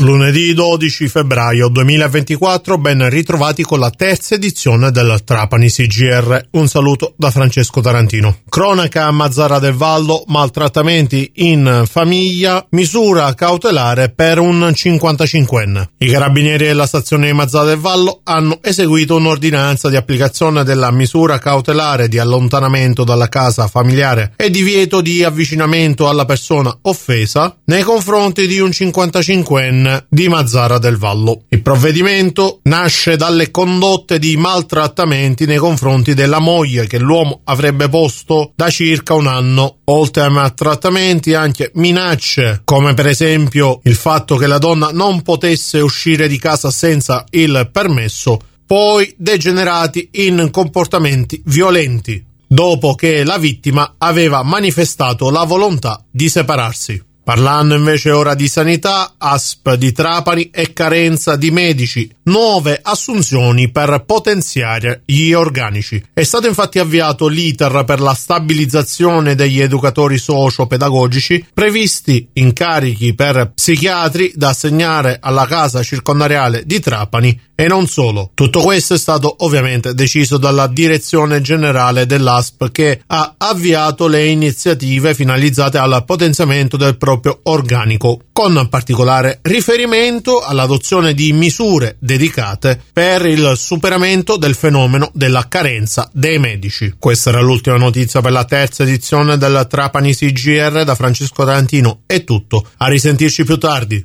Lunedì 12 febbraio 2024, ben ritrovati con la terza edizione del Trapani CGR. Un saluto da Francesco Tarantino. Cronaca a Mazzara del Vallo, maltrattamenti in famiglia, misura cautelare per un 55enne. I carabinieri della stazione di Mazzara del Vallo hanno eseguito un'ordinanza di applicazione della misura cautelare di allontanamento dalla casa familiare e divieto di avvicinamento alla persona offesa nei confronti di un 55enne di Mazzara del Vallo. Il provvedimento nasce dalle condotte di maltrattamenti nei confronti della moglie che l'uomo avrebbe posto da circa un anno. Oltre ai maltrattamenti anche minacce, come per esempio il fatto che la donna non potesse uscire di casa senza il permesso, poi degenerati in comportamenti violenti, dopo che la vittima aveva manifestato la volontà di separarsi. Parlando invece ora di sanità, ASP di Trapani e carenza di medici, nuove assunzioni per potenziare gli organici. È stato infatti avviato l'iter per la stabilizzazione degli educatori socio-pedagogici, previsti incarichi per psichiatri da assegnare alla casa circondariale di Trapani e non solo. Tutto questo è stato ovviamente deciso dalla direzione generale dell'ASP che ha avviato le iniziative finalizzate al potenziamento del proprio organico, con particolare riferimento all'adozione di misure dedicate per il superamento del fenomeno della carenza dei medici. Questa era l'ultima notizia per la terza edizione del Trapani CGR da Francesco Tarantino. È tutto. A risentirci più tardi.